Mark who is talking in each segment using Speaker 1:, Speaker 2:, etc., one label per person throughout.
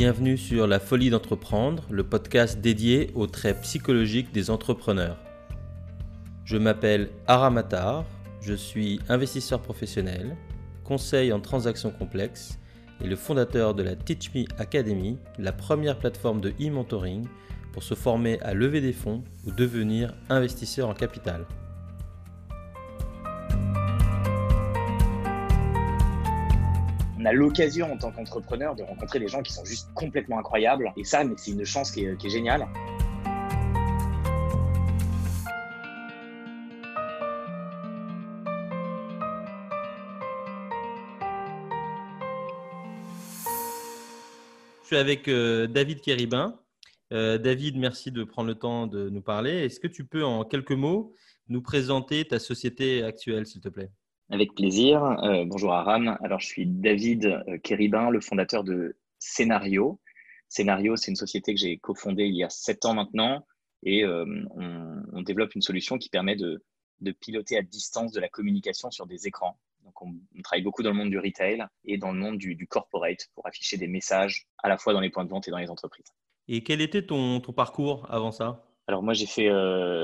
Speaker 1: Bienvenue sur La Folie d'entreprendre, le podcast dédié aux traits psychologiques des entrepreneurs. Je m'appelle Aramatar, je suis investisseur professionnel, conseil en transactions complexes et le fondateur de la Teach Me Academy, la première plateforme de e-mentoring pour se former à lever des fonds ou devenir investisseur en capital.
Speaker 2: On a l'occasion en tant qu'entrepreneur de rencontrer des gens qui sont juste complètement incroyables. Et ça, c'est une chance qui est, géniale.
Speaker 1: Je suis avec euh, David Kéribin. Euh, David, merci de prendre le temps de nous parler. Est-ce que tu peux en quelques mots nous présenter ta société actuelle, s'il te plaît?
Speaker 2: Avec plaisir. Euh, bonjour Aram. Alors, je suis David euh, Kéribin, le fondateur de Scénario. Scénario, c'est une société que j'ai cofondée il y a sept ans maintenant et euh, on, développe une solution qui permet de, piloter à distance de la communication sur des écrans. Donc, on, travaille beaucoup dans le monde du retail et dans le monde du, corporate pour afficher des messages à la fois dans les points de vente et dans les entreprises.
Speaker 1: Et quel était ton, parcours avant ça?
Speaker 2: Alors moi j'ai fait,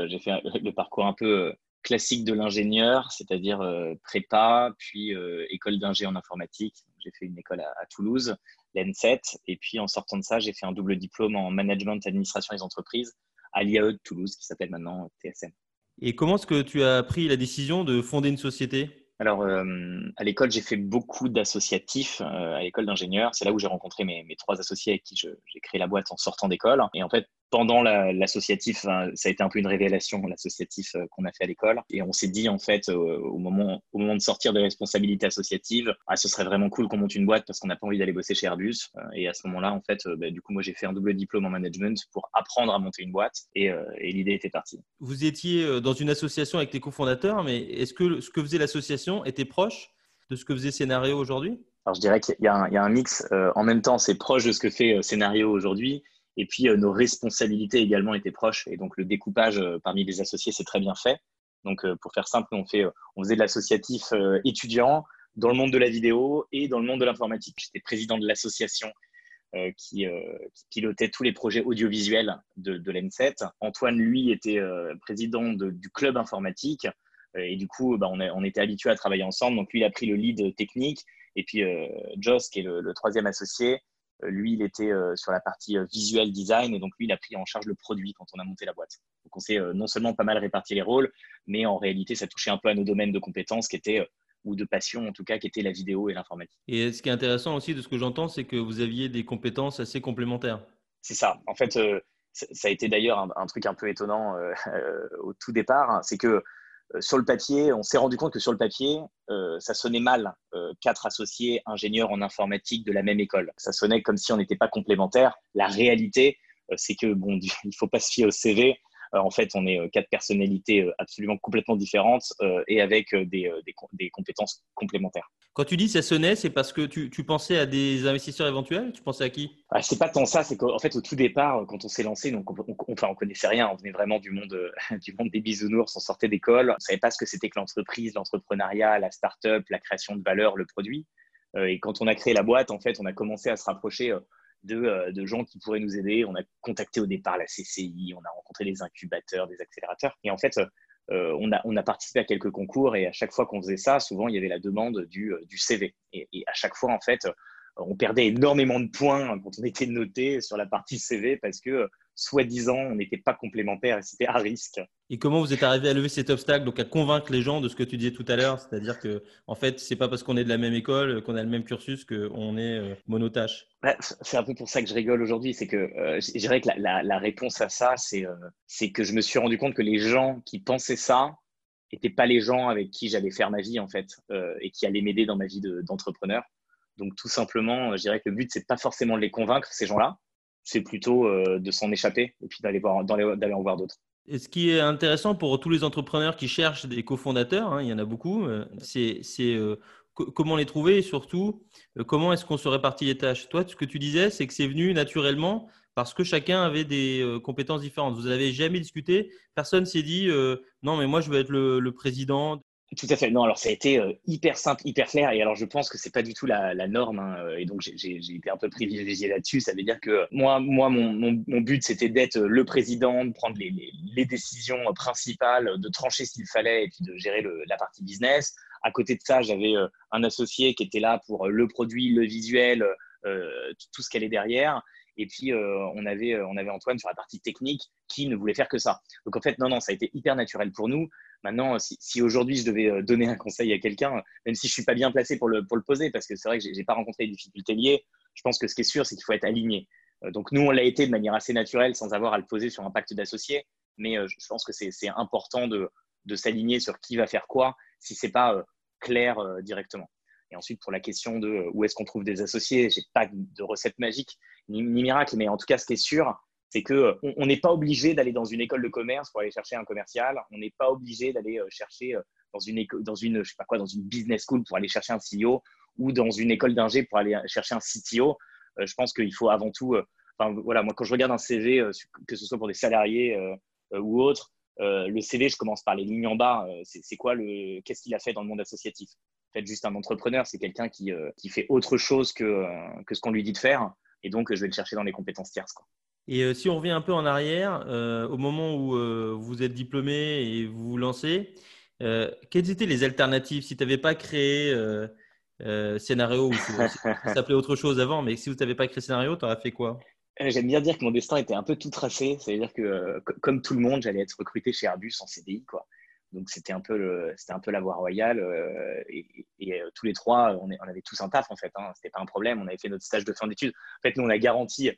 Speaker 2: j'ai fait le parcours un peu classique de l'ingénieur, c'est-à-dire euh, prépa, puis euh, école d'ingé en informatique. J'ai fait une école à, Toulouse, l'EN7, et puis en sortant de ça, j'ai fait un double diplôme en management administration des entreprises à l'IAE de Toulouse, qui s'appelle maintenant TSM.
Speaker 1: Et comment est-ce que tu as pris la décision de fonder une société?
Speaker 2: Alors, euh, à l'école, j'ai fait beaucoup d'associatifs à l'école d'ingénieur. C'est là où j'ai rencontré mes, mes, trois associés avec qui j'ai créé la boîte en sortant d'école. Et en fait, pendant l'associatif, ça a été un peu une révélation, l'associatif euh, qu'on a fait à l'école. Et on s'est dit, en fait, au, moment, au moment de sortir des responsabilités associatives, ah, ce serait vraiment cool qu'on monte une boîte parce qu'on n'a pas envie d'aller bosser chez Airbus. Euh, et à ce moment-là, en fait, euh, bah, du coup, moi, j'ai fait un double diplôme en management pour apprendre à monter une boîte. Et, et l'idée était partie.
Speaker 1: Vous étiez dans une association avec tes cofondateurs, mais est-ce que ce que faisait l'association était proche de ce que faisait Scénario aujourd'hui?
Speaker 2: Alors, je dirais qu'il y, a un mix. en même temps, c'est proche de ce que fait Scénario aujourd'hui. Et puis, euh, nos responsabilités également étaient proches. Et donc, le découpage euh, parmi les associés, c'est très bien fait. Donc, euh, pour faire simple, on, faisait de l'associatif étudiant dans le monde de la vidéo et dans le monde de l'informatique. J'étais président de l'association qui, pilotait tous les projets audiovisuels de, de l'N7. Antoine, lui, était président du club informatique. Et du coup, bah, on, était habitués à travailler ensemble. Donc, lui, il a pris le lead technique. Et puis, Joss, qui est le, troisième associé, euh, lui, il était euh, sur la partie euh, visuel design et donc lui, il a pris en charge le produit quand on a monté la boîte. Donc on s'est non seulement pas mal réparti les rôles, mais en réalité, ça touchait un peu à nos domaines de compétences qui étaient ou de passion en tout cas, qui étaient la vidéo et l'informatique.
Speaker 1: Et ce qui est intéressant aussi de ce que j'entends, c'est que vous aviez des compétences assez complémentaires.
Speaker 2: C'est ça. En fait, ça a été d'ailleurs un, truc un peu étonnant au tout départ, hein. c'est que euh, sur le papier, on s'est rendu compte que sur le papier, euh, ça sonnait mal, euh, quatre associés ingénieurs en informatique de la même école. Ça sonnait comme si on n'était pas complémentaires. La réalité, c'est que bon, il faut pas se fier au CV. Euh, en fait, on est euh, quatre personnalités euh, absolument complètement différentes et avec des, compétences complémentaires.
Speaker 1: Quand tu dis ça sonnait, c'est parce que tu, pensais à des investisseurs éventuels? Tu pensais à qui?
Speaker 2: Ah, C'est pas tant ça, c'est qu'en fait, au tout départ, quand on s'est lancé, donc on, enfin, on connaissait rien, on venait vraiment du monde, du monde des bisounours, on sortait d'école, on savait pas ce que c'était que l'entreprise, l'entrepreneuriat, la start-up, la création de valeur, le produit. Et quand on a créé la boîte, en fait, on a commencé à se rapprocher euh, de, gens qui pourraient nous aider. On a contacté au départ la CCI, on a rencontré des incubateurs, des accélérateurs. Et en fait, euh, on, a, on, a, participé à quelques concours et à chaque fois qu'on faisait ça, souvent il y avait la demande du, euh, CV. Et, à chaque fois, en fait, on perdait énormément de points quand on était noté sur la partie CV parce que soi-disant, on n'était pas complémentaires et c'était à risque.
Speaker 1: Et comment vous êtes arrivé à lever cet obstacle, donc à convaincre les gens de ce que tu disais tout à l'heure, c'est-à-dire que en fait, c'est pas parce qu'on est de la même école, qu'on a le même cursus, qu'on est euh, monotache?
Speaker 2: Bah, C'est un peu pour ça que je rigole aujourd'hui, c'est que euh, je dirais que la, réponse à ça, euh, c'est que je me suis rendu compte que les gens qui pensaient ça n'étaient pas les gens avec qui j'allais faire ma vie en fait et qui allaient m'aider dans ma vie d'entrepreneur. donc tout simplement, je dirais que le but c'est pas forcément de les convaincre ces gens-là, c'est plutôt euh, de s'en échapper et puis d'aller voir, d'aller en voir d'autres.
Speaker 1: Et ce qui est intéressant pour tous les entrepreneurs qui cherchent des cofondateurs, hein, il y en a beaucoup, euh, c'est euh, comment les trouver et surtout comment est-ce qu'on se répartit les tâches. Toi, ce que tu disais, c'est que c'est venu naturellement parce que chacun avait des compétences différentes. Vous n'avez jamais discuté, personne s'est dit non, mais moi je veux être le, le président
Speaker 2: Tout à fait. Non, alors ça a été euh, hyper simple, hyper clair. Et alors je pense que c'est pas du tout la, norme. Hein, euh, et donc j'ai été un peu privilégié là-dessus. Ça veut dire que moi, moi mon, but c'était d'être le président, de prendre les, décisions principales, de trancher s'il fallait et puis de gérer la partie business. À côté de ça, j'avais euh, un associé qui était là pour le produit, le visuel, tout ce qu'elle est derrière. Et puis, on, avait, on avait Antoine sur la partie technique qui ne voulait faire que ça. Donc, en fait, non, non, ça a été hyper naturel pour nous. Maintenant, si, aujourd'hui je devais euh, donner un conseil à quelqu'un, même si je ne suis pas bien placé pour le, pour le poser, parce que c'est vrai que je n'ai pas rencontré de difficultés liées, je pense que ce qui est sûr, c'est qu'il faut être aligné. Euh, donc nous, on l'a été de manière assez naturelle sans avoir à le poser sur un pacte d'associés, mais euh, je pense que c'est important de, de s'aligner sur qui va faire quoi si ce n'est pas clair directement. Et ensuite, pour la question de où est-ce qu'on trouve des associés, je n'ai pas de recette magique ni, ni, miracle, mais en tout cas, ce qui est sûr, c'est que on n'est pas obligé d'aller dans une école de commerce pour aller chercher un commercial. On n'est pas obligé d'aller euh, chercher euh, dans une dans une je sais pas quoi dans une business school pour aller chercher un CEO ou dans une école d'ingé pour aller chercher un CTO. Euh, je pense qu'il faut avant tout enfin voilà, moi quand je regarde un CV que ce soit pour des salariés ou autres, le CV, je commence par les lignes en bas. c'est quoi le qu'est-ce qu'il a fait dans le monde associatif? En fait, juste un entrepreneur, c'est quelqu'un qui, qui fait autre chose que, que ce qu'on lui dit de faire. Et donc, je vais le chercher dans les compétences tierces.
Speaker 1: Et euh, si on revient un peu en arrière, euh, au moment où euh, vous êtes diplômé et vous vous lancez, quelles étaient les alternatives? Si tu n'avais pas créé Scénario, ou ça s'appelait autre chose avant, mais si vous n'avez pas créé Scénario, tu aurais fait quoi?
Speaker 2: J'aime bien dire que mon destin était un peu tout tracé. C'est-à-dire que, comme tout le monde, j'allais être recruté chez Airbus en CDI. Quoi. Donc, c'était un, peu c'était un peu la voie royale. et, tous les trois, on, avait tous un taf, en fait. Hein. Ce n'était pas un problème. On avait fait notre stage de fin d'études. En fait, nous, on a garanti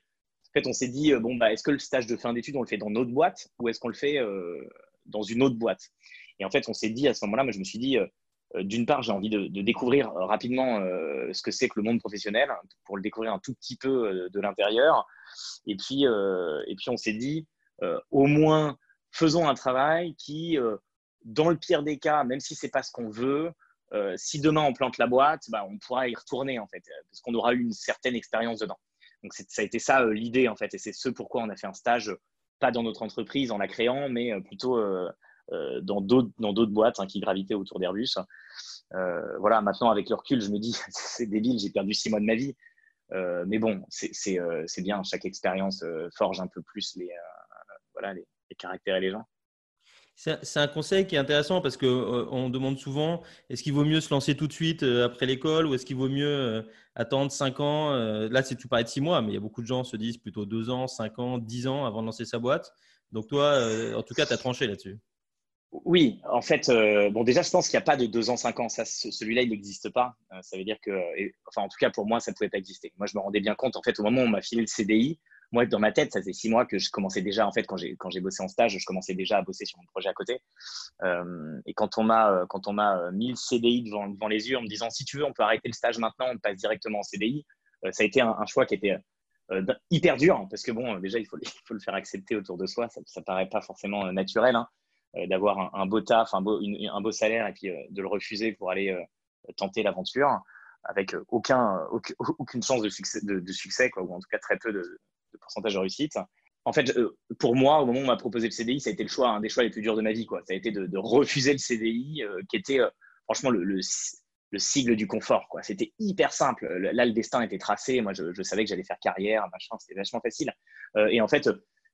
Speaker 2: fait, on s'est dit, euh, bon, bah, est-ce que le stage de fin d'études, on le fait dans notre boîte ou est-ce qu'on le fait euh, dans une autre boîte? Et en fait, on s'est dit à ce moment-là, moi, je me suis dit, euh, d'une part, j'ai envie de, découvrir rapidement ce que c'est que le monde professionnel pour le découvrir un tout petit peu de l'intérieur. Et puis, et puis, on s'est dit, au moins, faisons un travail qui, dans le pire des cas, même si c'est pas ce qu'on veut, si demain on plante la boîte, bah, on pourra y retourner en fait, parce qu'on aura eu une certaine expérience dedans. Donc ça a été ça euh, l'idée en fait, et c'est ce pourquoi on a fait un stage, pas dans notre entreprise en la créant, mais euh, plutôt euh, dans d'autres boîtes hein, qui gravitaient autour d'Airbus. voilà, maintenant avec le recul, je me dis c'est débile, j'ai perdu six mois de ma vie. mais bon, c'est bien, chaque expérience forge un peu plus les, caractères et les gens.
Speaker 1: C'est un conseil qui est intéressant parce qu'on on demande souvent est-ce qu'il vaut mieux se lancer tout de suite après l'école ou est-ce qu'il vaut mieux attendre 5 ans Là, c'est tout paraît de 6 mois, mais il y a beaucoup de gens qui se disent plutôt 2 ans, 5 ans, 10 ans avant de lancer sa boîte. Donc, toi, en tout cas, tu as tranché là-dessus.
Speaker 2: Oui, en fait, bon, déjà, je pense qu'il n'y a pas de 2 ans, 5 ans. Celui-là, il n'existe pas. ça veut dire que, enfin, en tout cas, pour moi, ça ne pouvait pas exister. Moi, je me rendais bien compte, en fait, au moment où on m'a filé le CDI, moi, dans ma tête, ça faisait six mois que je commençais déjà, en fait, quand j'ai, quand j'ai bossé en stage, je commençais déjà à bosser sur mon projet à côté. Euh, et quand on m'a, euh, quand on m'a euh, mis le CDI devant, devant, les yeux en me disant, si tu veux, on peut arrêter le stage maintenant, on passe directement en CDI, ça a été un, choix qui était hyper dur, parce que bon, déjà, il faut, il faut le faire accepter autour de soi. Ça, ne paraît pas forcément naturel hein, d'avoir un, beau taf, un beau, un beau salaire, et puis de le refuser pour aller tenter l'aventure avec aucun, aucune chance de succès, de, succès quoi, ou en tout cas très peu de, pourcentage de réussite. En fait, euh, pour moi, au moment où on m'a proposé le CDI, ça a été le choix, un des choix les plus durs de ma vie. Quoi. Ça a été de, refuser le CDI, euh, qui était euh, franchement le, le, sigle du confort. Quoi. C'était hyper simple. Là, le destin était tracé. Moi, je, savais que j'allais faire carrière, machin. C'était vachement facile. et en fait,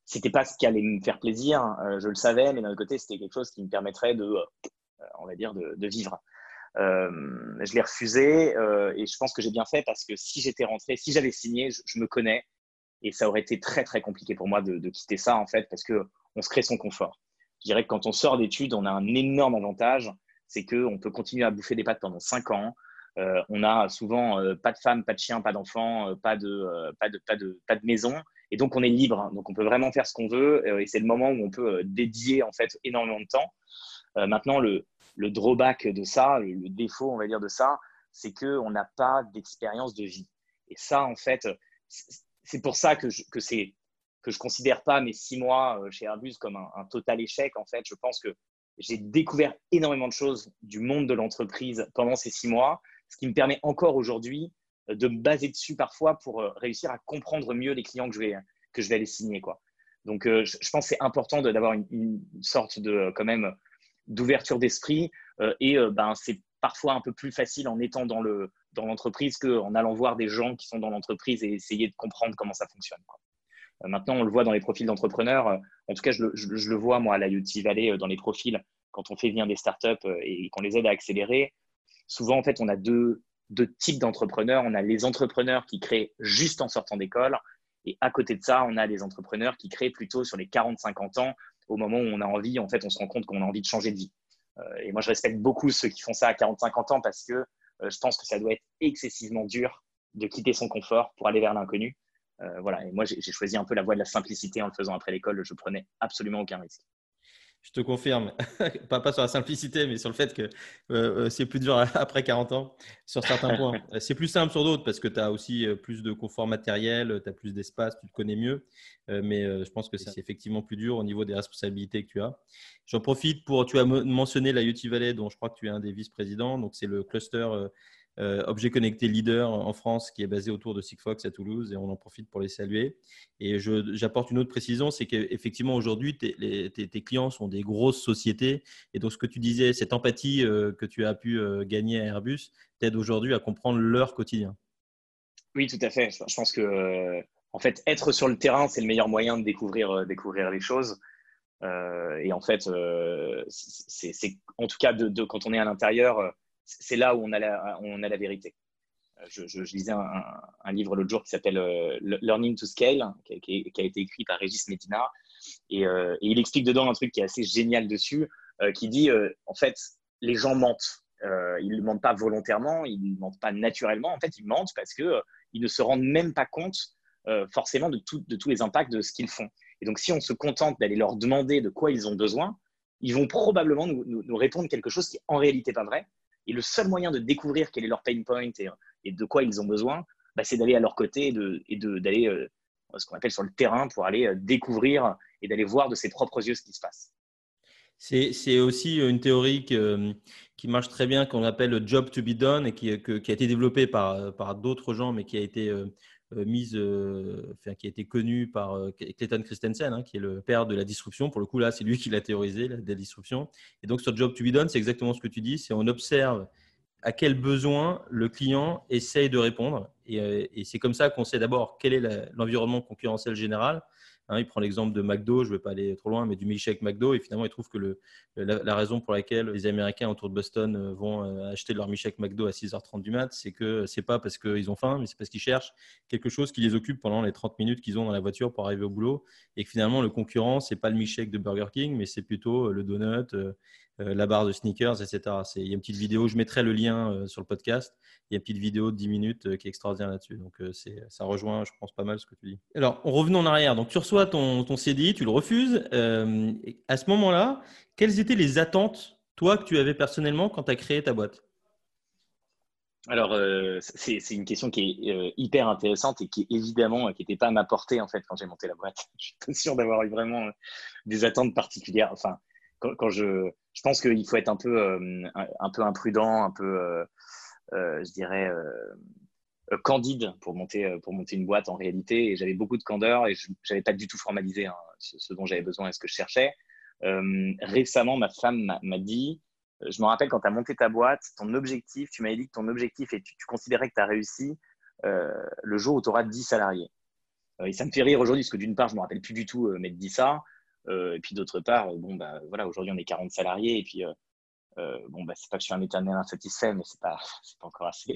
Speaker 2: c'était pas ce qui allait me faire plaisir. je le savais, mais d'un autre côté, c'était quelque chose qui me permettrait de, on va dire, de, vivre. je l'ai refusé et je pense que j'ai bien fait parce que si j'étais rentré, si j'avais signé, je, me connais, et ça aurait été très, très compliqué pour moi de, quitter ça, en fait, parce qu'on se crée son confort. Je dirais que quand on sort d'études, on a un énorme avantage, c'est qu'on peut continuer à bouffer des pâtes pendant 5 ans. Euh, on a souvent euh, pas de femme, pas de chien, pas d'enfant, euh, pas, de, pas, de, pas, de, pas de maison. Et donc, on est libre. Hein. Donc, on peut vraiment faire ce qu'on veut. et c'est le moment où on peut dédier, en fait, énormément de temps. maintenant, le, le drawback de ça, le, le, défaut, on va dire, de ça, c'est qu'on n'a pas d'expérience de vie. Et ça, en fait, c'est pour ça que je, que considère pas mes six mois euh, chez Airbus comme un, total échec. En fait, je pense que j'ai découvert énormément de choses du monde de l'entreprise pendant ces six mois, ce qui me permet encore aujourd'hui euh, de me baser dessus parfois pour euh, réussir à comprendre mieux les clients que je vais, que je vais aller signer. Quoi. Donc, je, pense que c'est important d'avoir une, sorte de, quand même, d'ouverture d'esprit. et ben, c'est parfois un peu plus facile en étant dans le dans l'entreprise qu'en allant voir des gens qui sont dans l'entreprise et essayer de comprendre comment ça fonctionne. maintenant, on le voit dans les profils d'entrepreneurs. en tout cas, je le, vois, moi, à la Valley, dans les profils, quand on fait venir des startups et qu'on les aide à accélérer. Souvent, en fait, on a deux, deux types d'entrepreneurs. On a les entrepreneurs qui créent juste en sortant d'école. Et à côté de ça, on a les entrepreneurs qui créent plutôt sur les 40-50 ans, au moment où on a envie, en fait, on se rend compte qu'on a envie de changer de vie. Euh, et moi, je respecte beaucoup ceux qui font ça à 40-50 ans parce que euh, je pense que ça doit être excessivement dur de quitter son confort pour aller vers l'inconnu. Euh, voilà. Et moi, j'ai choisi un peu la voie de la simplicité en le faisant après l'école. Je prenais absolument aucun risque
Speaker 1: je te confirme, pas, pas, sur la simplicité, mais sur le fait que euh, euh, c'est plus dur après 40 ans sur certains points. C'est plus simple sur d'autres parce que tu as aussi euh, plus de confort matériel, tu as plus d'espace, tu te connais mieux. mais je pense que c'est effectivement plus dur au niveau des responsabilités que tu as. J'en profite pour, tu as mentionné la UT Valley, dont je crois que tu es un des vice-présidents. Donc, c'est le cluster euh, objet connecté leader en France qui est basé autour de Sigfox à Toulouse et on en profite pour les saluer. Et j'apporte une autre précision, c'est qu'effectivement aujourd'hui, tes, clients sont des grosses sociétés et donc ce que tu disais, cette empathie euh, que tu as pu euh, gagner à Airbus t'aide aujourd'hui à comprendre leur quotidien.
Speaker 2: Oui, tout à fait. Je pense que en fait, être sur le terrain, c'est le meilleur moyen de découvrir, découvrir les choses. et en fait, c'est en tout cas de, quand on est à l'intérieur, c'est là où on a la, vérité. Euh, je, lisais un, livre l'autre jour qui s'appelle euh, Learning to Scale, qui, a été écrit par Régis Medina. Euh, et, il explique dedans un truc qui est assez génial dessus, qui dit en fait, les gens mentent. ils ne mentent pas volontairement, ils ne mentent pas naturellement. En fait, ils mentent parce qu'ils ils ne se rendent même pas compte forcément de, tous les impacts de ce qu'ils font. Et donc, si on se contente d'aller leur demander de quoi ils ont besoin, ils vont probablement nous, nous répondre quelque chose qui en réalité pas vrai, et le seul moyen de découvrir quel est leur pain point et, de quoi ils ont besoin, bah, c'est d'aller à leur côté et d'aller euh, ce qu'on appelle sur le terrain pour aller euh, découvrir et d'aller voir de ses propres yeux ce qui se passe.
Speaker 1: C'est aussi une théorie qui marche très bien, qu'on appelle le job to be done et qui, a été développée par, par d'autres gens, mais qui a été euh, euh, mise, euh, qui a été connu par euh, Clayton Christensen, hein, qui est le père de la disruption. Pour le coup, là, c'est lui qui l'a théorisé, la, disruption. Et donc, sur Job to be done, c'est exactement ce que tu dis. C'est on observe à quel besoin le client essaye de répondre. Et, c'est comme ça qu'on sait d'abord quel est l'environnement concurrentiel général Hein, il prend l'exemple de McDo, je ne vais pas aller trop loin, mais du milkshake McDo. Et finalement, il trouve que la, raison pour laquelle les Américains autour de Boston euh, vont euh, acheter leur milkshake McDo à 6h30 du mat, c'est que c'est pas parce qu'ils ont faim, mais c'est parce qu'ils cherchent quelque chose qui les occupe pendant les 30 minutes qu'ils ont dans la voiture pour arriver au boulot. Et que finalement, le concurrent, c'est pas le milkshake de Burger King, mais c'est plutôt euh, le donut, la barre de sneakers, etc. Il y a une petite vidéo, je mettrai le lien sur le podcast. Il y a une petite vidéo de 10 minutes qui est extraordinaire là-dessus. Donc, ça rejoint, je pense, pas mal ce que tu dis. Alors, on revenons en arrière. Donc, tu reçois ton, ton CDI, tu le refuses. Euh, à ce moment-là, quelles étaient les attentes, toi, que tu avais personnellement quand tu as créé ta boîte?
Speaker 2: Alors, euh, c'est une question qui est euh, hyper intéressante et qui, évidemment, qui n'était pas à ma portée, en fait, quand j'ai monté la boîte. Je suis pas sûr d'avoir eu vraiment des attentes particulières. Enfin, quand, je, je pense qu'il faut être un peu, un, peu imprudent, un peu, je dirais, euh, candide pour monter, euh, pour monter une boîte en réalité. Et j'avais beaucoup de candeur et je n'avais pas du tout formalisé hein, ce, dont j'avais besoin et ce que je cherchais. Euh, récemment, ma femme m'a dit, je me rappelle quand tu as monté ta boîte, ton objectif, tu m'avais dit que ton objectif, et tu, considérais que tu as réussi le jour où tu auras 10 salariés. et ça me fait rire aujourd'hui, parce que d'une part, je ne me rappelle plus du tout m'être dit ça. et puis d'autre part, bon, bah, voilà, aujourd'hui, on est 40 salariés. Et puis, bon, bah, c'est pas que je suis un éternel insatisfait, mais ce n'est pas, pas encore assez.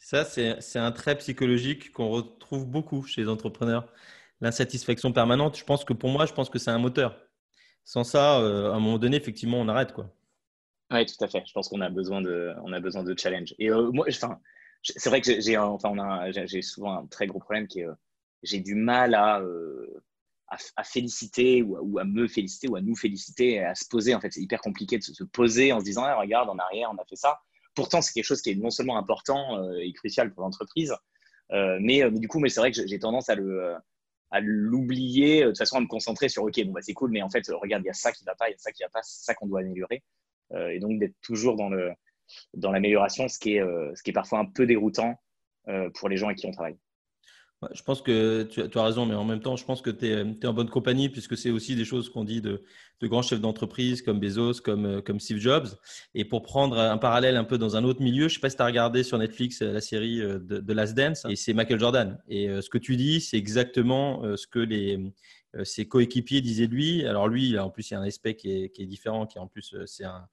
Speaker 1: Ça, c'est un trait psychologique qu'on retrouve beaucoup chez les entrepreneurs. L'insatisfaction permanente, je pense que pour moi, je pense que c'est un moteur. Sans ça, euh, à un moment donné, effectivement, on arrête. quoi.
Speaker 2: Oui, tout à fait. Je pense qu'on a besoin de, on a besoin de challenge. Et euh, moi, enfin, c'est vrai que j'ai, enfin, souvent un très gros problème qui est, euh, j'ai du mal à, à, féliciter ou à, me féliciter ou à nous féliciter, à se poser. En fait, c'est hyper compliqué de se, poser en se disant, ah, regarde, en arrière, on a fait ça. Pourtant, c'est quelque chose qui est non seulement important euh, et crucial pour l'entreprise, euh, mais, euh, mais, du coup, mais c'est vrai que j'ai tendance à l'oublier de façon à me concentrer sur ok bon bah c'est cool mais en fait regarde il y a ça qui va pas il y a ça qui va pas c'est ça qu'on doit améliorer et donc d'être toujours dans l'amélioration ce qui est parfois un peu déroutant pour les gens avec qui on travaille
Speaker 1: je pense que tu as, raison, mais en même temps, je pense que tu es, en bonne compagnie puisque c'est aussi des choses qu'on dit de, grands chefs d'entreprise comme Bezos, comme, euh, comme Steve Jobs. Et pour prendre un parallèle un peu dans un autre milieu, je ne sais pas si tu as regardé sur Netflix euh, la série euh, de, Last Dance, et c'est Michael Jordan. Et ce que tu dis, c'est exactement ce que les, ses coéquipiers disaient de lui. Alors lui, en plus, il y a un aspect qui est, qui est différent, qui en plus, c'est un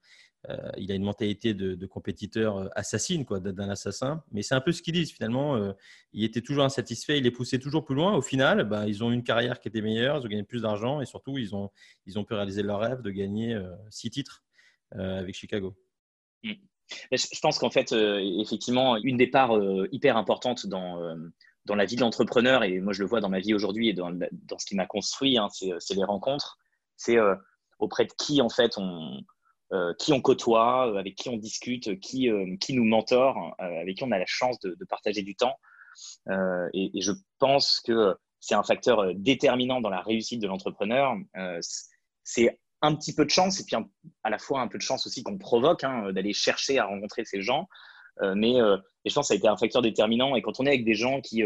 Speaker 1: euh, il a une mentalité de, compétiteur euh, assassine, quoi, d'un assassin. Mais c'est un peu ce qu'ils disent finalement. Euh, il était toujours insatisfait, il les poussait toujours plus loin. Au final, bah, ils ont une carrière qui était meilleure, ils ont gagné plus d'argent et surtout, ils ont, ils ont pu réaliser leur rêve de gagner six titres avec Chicago.
Speaker 2: Mm. Je pense qu'en fait, effectivement, une des parts hyper importantes dans, dans la vie de l'entrepreneur, et moi je le vois dans ma vie aujourd'hui et dans, dans, ce qui m'a construit, hein, c'est les rencontres. C'est auprès de qui en fait on, euh, qui on côtoie, euh, avec qui on discute, qui, euh, qui nous mentor, avec qui on a la chance de, partager du temps. Et, je pense que c'est un facteur déterminant dans la réussite de l'entrepreneur. c'est un petit peu de chance et puis à la fois un peu de chance aussi qu'on provoque hein, d'aller chercher à rencontrer ces gens. mais je pense que ça a été un facteur déterminant. Et quand on est avec des gens qui,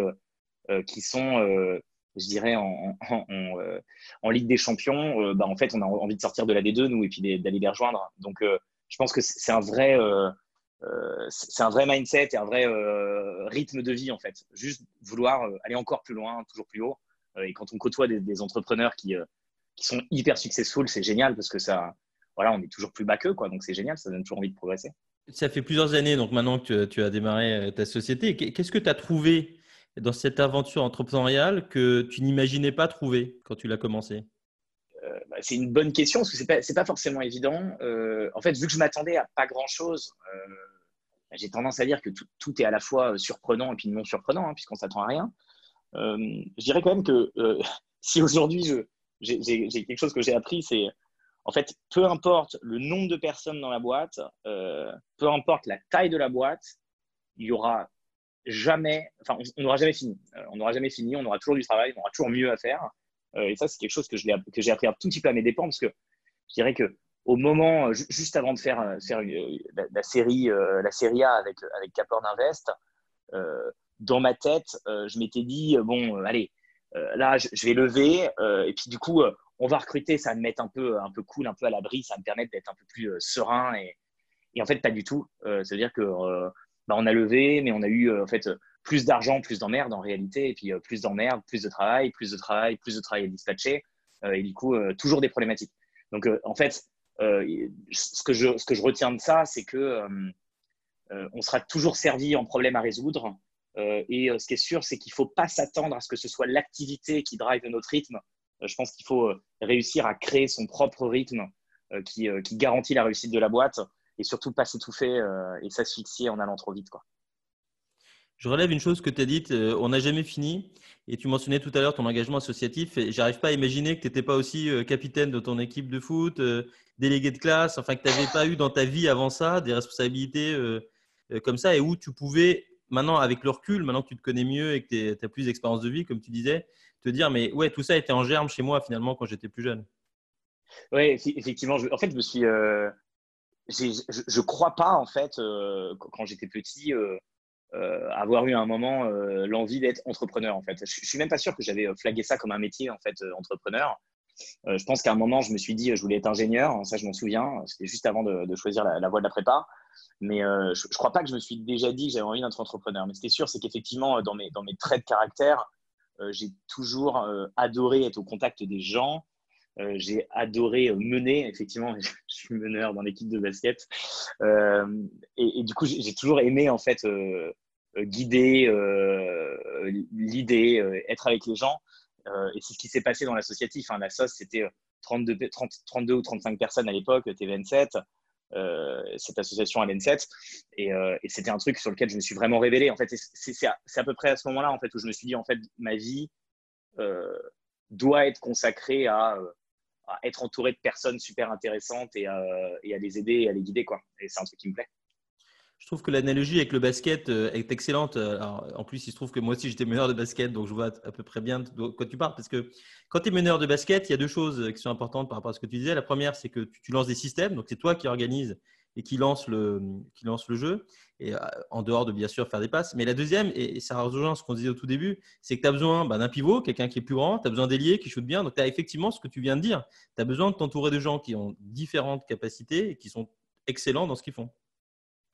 Speaker 2: qui sont je dirais, en, euh, en, Ligue des Champions, euh, bah, en fait, on a envie de sortir de la D2, nous, et puis d'aller les rejoindre. Donc, euh, je pense que c'est un vrai, c'est un vrai mindset et un vrai rythme de vie, en fait. Juste vouloir aller encore plus loin, toujours plus haut. et quand on côtoie des, entrepreneurs qui, qui sont hyper successful, c'est génial parce que ça, voilà, on est toujours plus bas qu'eux, quoi. Donc, c'est génial, ça donne toujours envie de progresser.
Speaker 1: Ça fait plusieurs années, donc maintenant que tu as démarré ta société, qu'est-ce que tu as trouvé dans cette aventure entrepreneuriale que tu n'imaginais pas trouver quand tu l'as commencé
Speaker 2: euh, bah, C'est une bonne question parce que ce n'est pas, pas, forcément évident. Euh, en fait, vu que je m'attendais à pas grand-chose, euh, bah, j'ai tendance à dire que tout, est à la fois surprenant et puis non surprenant, hein, puisqu'on s'attend à rien. je dirais quand même que si aujourd'hui j'ai quelque chose que j'ai appris, c'est en fait, peu importe le nombre de personnes dans la boîte, peu importe la taille de la boîte, il y aura jamais, enfin, on n'aura jamais fini. Euh, on n'aura jamais fini, on aura toujours du travail, on aura toujours mieux à faire. Euh, et ça, c'est quelque chose que j'ai appris un tout petit peu à mes dépens, parce que je dirais que au moment, euh, juste avant de faire, la, série, la série A avec, avec Caporn Invest, dans ma tête, je m'étais dit, bon, allez, là, je, vais lever, et puis du coup, on va recruter, ça va me mettre un peu, un peu cool, un peu à l'abri, ça va me permettre d'être un peu plus serein. Et, et, en fait, pas du tout. ça veut dire que bah, on a levé, mais on a eu euh, en fait plus d'argent, plus d'emmerde en réalité, et puis euh, plus d'emmerde, plus de travail, plus de travail, plus de travail à dispatcher, euh, et du coup toujours des problématiques. Donc en fait, ce que je retiens de ça, c'est que on sera toujours servi en problème à résoudre. et ce qui est sûr, c'est qu'il ne faut pas s'attendre à ce que ce soit l'activité qui drive notre rythme. je pense qu'il faut réussir à créer son propre rythme qui, garantit la réussite de la boîte et surtout pas s'étouffer euh, et s'asphyxier en allant trop vite. Quoi.
Speaker 1: Je relève une chose que tu as dite, euh, on n'a jamais fini. Et tu mentionnais tout à l'heure ton engagement associatif. Et j'arrive pas à imaginer que tu n'étais pas aussi euh, capitaine de ton équipe de foot, délégué de classe, enfin que tu n'avais pas eu dans ta vie avant ça des responsabilités comme ça et où tu pouvais, maintenant avec le recul, maintenant que tu te connais mieux et que tu as plus d'expérience de vie, comme tu disais, te dire mais ouais, tout ça était en germe chez moi finalement quand j'étais plus jeune.
Speaker 2: Oui, effectivement. en fait, je me suis, je ne crois pas, en fait, euh, quand j'étais petit, euh, euh, avoir eu un moment l'envie d'être entrepreneur, en fait. Je ne suis même pas sûr que j'avais flagué ça comme un métier, en fait, entrepreneur. je pense qu'à un moment, je me suis dit, je voulais être ingénieur, ça, je m'en souviens. C'était juste avant de, choisir la, voie de la prépa. Mais je ne crois pas que je me suis déjà dit que j'avais envie d'être entrepreneur. Mais ce qui est sûr, c'est qu'effectivement, dans mes traits de caractère, j'ai toujours adoré être au contact des gens, euh, j'ai adoré euh, mener, effectivement, je suis meneur dans l'équipe de basket. Euh, et, du coup, j'ai toujours aimé en fait guider l'idée, être avec les gens. et c'est ce qui s'est passé dans l'associatif. Hein. La SOS, c'était 32, 32 ou 35 personnes à l'époque, T27. cette association à l'N7 et, et c'était un truc sur lequel je me suis vraiment révélé en fait c'est à, à, peu près à ce moment-là en fait où je me suis dit en fait ma vie doit être consacrée à être entouré de personnes super intéressantes et, euh, à les aider et à les guider. Quoi. Et c'est un truc qui me plaît.
Speaker 1: Je trouve que l'analogie avec le basket euh, est excellente. en plus, il se trouve que moi aussi, j'étais meneur de basket, donc je vois à peu près bien de quoi tu parles. Parce que quand tu es meneur de basket, il y a deux choses qui sont importantes par rapport à ce que tu disais. La première, c'est que tu, lances des systèmes, donc c'est toi qui organises et qui lance, le, qui lance le jeu. et en dehors de bien sûr faire des passes. Mais la deuxième, et ça rejoint ce qu'on disait au tout début, c'est que tu as besoin bah, d'un pivot, quelqu'un qui est plus grand, tu as besoin d'ailier qui shoot bien. Donc, tu as effectivement ce que tu viens de dire. Tu as besoin de t'entourer de gens qui ont différentes capacités et qui sont excellents dans ce qu'ils font.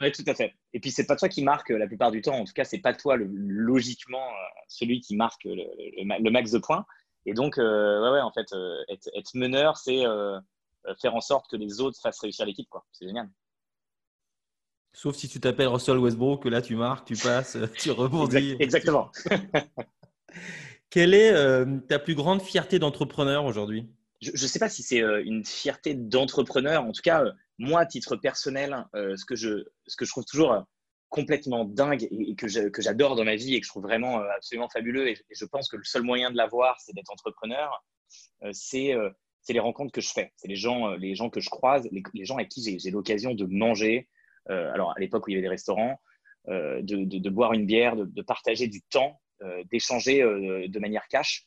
Speaker 2: Oui, tout à fait. Et puis, c'est pas toi qui marque la plupart du temps. En tout cas, c'est pas toi, logiquement, celui qui marque le, max de points. Et donc, ouais, ouais, en fait, être, meneur, c'est euh, faire en sorte que les autres fassent réussir l'équipe. C'est génial.
Speaker 1: Sauf si tu t'appelles Russell Westbrook, que là tu marques, tu passes, tu rebondis.
Speaker 2: Exactement.
Speaker 1: Quelle est euh, ta plus grande fierté d'entrepreneur aujourd'hui?
Speaker 2: Je ne sais pas si c'est euh, une fierté d'entrepreneur. En tout cas, moi, à titre personnel, ce, que je, ce que je trouve toujours complètement dingue et, que j'adore dans ma vie et que je trouve vraiment absolument fabuleux, et, je pense que le seul moyen de l'avoir, c'est d'être entrepreneur, c'est les rencontres que je fais. C'est les gens, euh, les gens que je croise, les, gens avec qui j'ai l'occasion de manger. Euh, alors, à l'époque où il y avait des restaurants, euh, de, boire une bière, de, partager du temps, d'échanger de manière cash.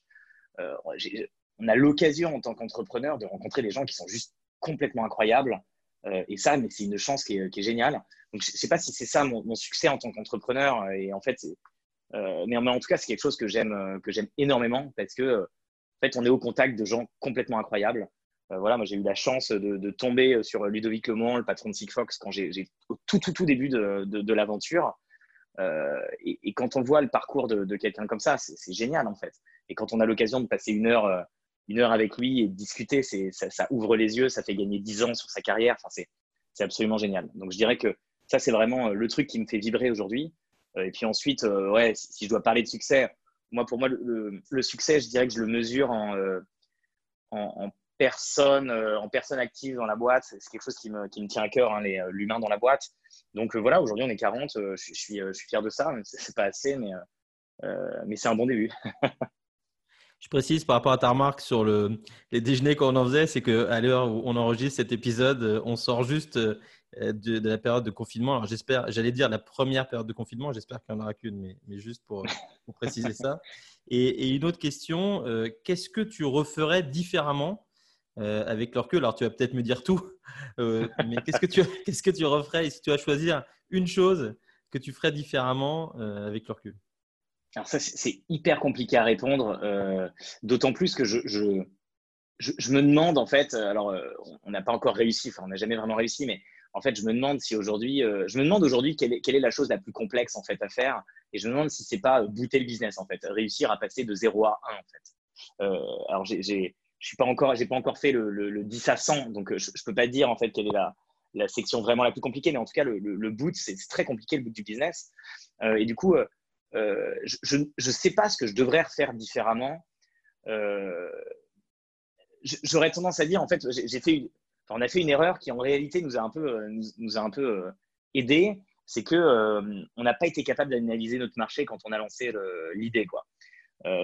Speaker 2: on a l'occasion en tant qu'entrepreneur de rencontrer des gens qui sont juste complètement incroyables. et ça, mais c'est une chance qui est, géniale. Donc, je ne sais pas si c'est ça mon, succès en tant qu'entrepreneur. Et en fait, mais, en tout cas, c'est quelque chose que j'aime, que j'aime énormément parce que en fait, on est au contact de gens complètement incroyables. Euh, voilà, moi j'ai eu la chance de, tomber sur Ludovic Lemont, le patron de Sigfox, quand j'ai au tout, tout, tout début de, l'aventure. Euh, et, quand on voit le parcours de, quelqu'un comme ça, c'est génial en fait. Et quand on a l'occasion de passer une heure, euh, une heure avec lui et de discuter, ça, ça, ouvre les yeux, ça fait gagner 10 ans sur sa carrière. Enfin, c'est absolument génial. Donc je dirais que ça, c'est vraiment le truc qui me fait vibrer aujourd'hui. Et puis ensuite, ouais, si je dois parler de succès, moi, pour moi, le, succès, je dirais que je le mesure euh, en, personne, euh, en personne active dans la boîte. C'est quelque chose qui me, qui me tient à cœur, hein, euh, l'humain dans la boîte. Donc voilà, aujourd'hui, on est 40. je, suis, je suis fier de ça. C'est pas assez, mais, mais c'est un bon début.
Speaker 1: Je précise par rapport à ta remarque sur le, les déjeuners qu'on en faisait, c'est qu'à l'heure où on enregistre cet épisode, on sort juste euh, de, la période de confinement. Alors j'espère, j'allais dire la première période de confinement, j'espère qu'il n'y en aura qu'une, mais, mais, juste pour, préciser ça. Et, une autre question, euh, qu'est-ce que tu referais différemment euh, avec le recul Alors tu vas peut-être me dire tout, mais qu'est-ce que, tu, qu'est-ce que tu referais si tu as choisir une chose que tu ferais différemment avec le recul
Speaker 2: Alors ça, c'est hyper compliqué à répondre, d'autant plus que je, je, je, me demande en fait, alors on n'a pas encore réussi, enfin on n'a jamais vraiment réussi, mais en fait, je me demande si aujourd'hui, euh, je me demande aujourd'hui quelle, est, la chose la plus complexe en fait à faire, et je me demande si c'est pas booter le business en fait, réussir à passer de 0 à 1 en fait. Euh, alors, j'ai, je suis pas encore, j'ai pas encore fait le, 10 à 100, donc je, ne peux pas dire en fait quelle est la, section vraiment la plus compliquée, mais en tout cas, le, boot, c'est très compliqué le boot du business. Euh, et du coup, je ne sais pas ce que je devrais refaire différemment. J'aurais tendance à dire, en fait, j'ai fait on a fait une erreur qui en réalité nous a un peu, euh, nous, a un peu euh, aidé, c'est que euh, on n'a pas été capable d'analyser notre marché quand on a lancé l'idée, quoi.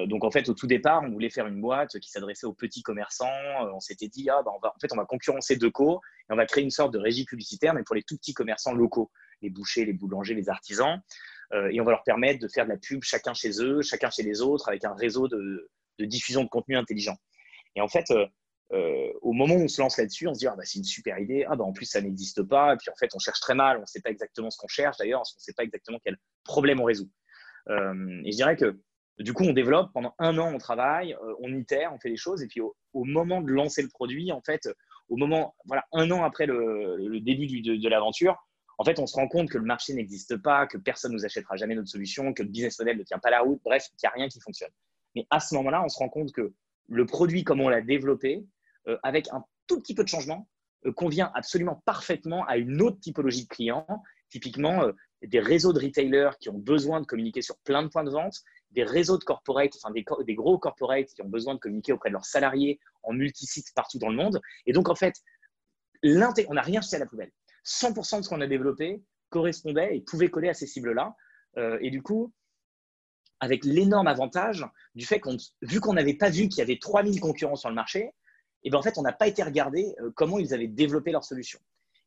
Speaker 2: Donc en fait, au tout départ, on voulait faire une boîte qui s'adressait aux petits commerçants. on s'était dit, ah, bah, en fait, on va concurrencer Deco et on va créer une sorte de régie publicitaire, mais pour les tout petits commerçants locaux, les bouchers, les boulangers, les artisans. et on va leur permettre de faire de la pub chacun chez eux, chacun chez les autres, avec un réseau de, diffusion de contenu intelligent. Et en fait, euh, au moment où on se lance là-dessus, on se dit ah, bah, c'est une super idée, ah, bah, en plus ça n'existe pas, et puis en fait on cherche très mal, on ne sait pas exactement ce qu'on cherche d'ailleurs, on ne sait pas exactement quel problème on résout. Euh, et je dirais que du coup on développe, pendant un an on travaille, euh, on itère, on fait des choses, et puis au, moment de lancer le produit, en fait, au moment, voilà, un an après le, début de, l'aventure, en fait on se rend compte que le marché n'existe pas, que personne ne nous achètera jamais notre solution, que le business model ne tient pas la route, bref, qu'il n'y a rien qui fonctionne. Mais à ce moment-là, on se rend compte que le produit comme on l'a développé, euh, avec un tout petit peu de changement, euh, convient absolument parfaitement à une autre typologie de clients, typiquement des réseaux de retailers qui ont besoin de communiquer sur plein de points de vente, des réseaux de corporate, enfin des, des gros corporates qui ont besoin de communiquer auprès de leurs salariés en multisites partout dans le monde. Et donc, en fait, on n'a rien jeté à la poubelle. 100% de ce qu'on a développé correspondait et pouvait coller à ces cibles-là. et du coup, avec l'énorme avantage du fait qu'on, vu qu'on n'avait pas vu qu'il y avait 3000 concurrents sur le marché, et ben en fait, on n'a pas été regarder euh, comment ils avaient développé leur solution.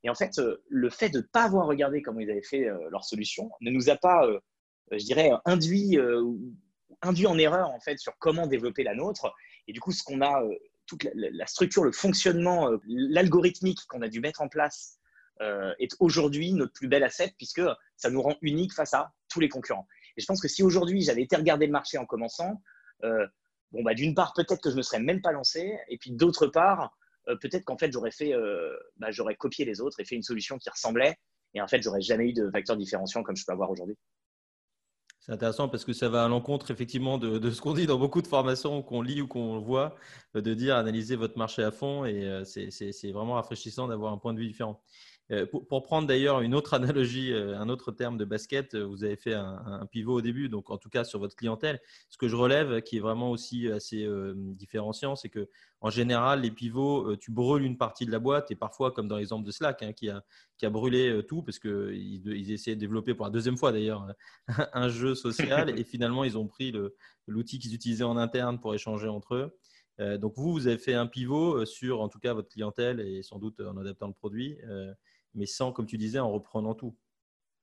Speaker 2: Et en fait, euh, le fait de ne pas avoir regardé comment ils avaient fait euh, leur solution ne nous a pas, je dirais, induit, induit en erreur en fait sur comment développer la nôtre. Et du coup, ce qu'on a, toute la, structure, le fonctionnement, l'algorithmique qu'on a dû mettre en place est aujourd'hui notre plus bel asset puisque ça nous rend unique face à tous les concurrents. Et je pense que si aujourd'hui j'avais été regarder le marché en commençant, bon, bah, d'une part, peut-être que je ne me serais même pas lancé, et puis d'autre part, peut-être qu'en fait, j'aurais fait, bah, j'aurais copié les autres et fait une solution qui ressemblait, et en fait, j'aurais jamais eu de facteur différenciant comme je peux avoir aujourd'hui.
Speaker 1: C'est intéressant parce que ça va à l'encontre effectivement de, ce qu'on dit dans beaucoup de formations qu'on lit ou qu'on voit, de dire analysez votre marché à fond et c'est vraiment rafraîchissant d'avoir un point de vue différent. Euh, pour, prendre d'ailleurs une autre analogie, euh, un autre terme de basket, euh, vous avez fait un, pivot au début, donc en tout cas sur votre clientèle. Ce que je relève, qui est vraiment aussi assez différenciant, c'est que en général, les pivots, tu brûles une partie de la boîte et parfois, comme dans l'exemple de Slack, hein, qui, a, qui a brûlé tout parce qu'ils ils essayaient de développer pour la deuxième fois d'ailleurs un jeu social et finalement ils ont pris l'outil qu'ils utilisaient en interne pour échanger entre eux. donc vous, vous avez fait un pivot sur en tout cas votre clientèle et sans doute en adaptant le produit mais sans, comme tu disais, en reprenant tout.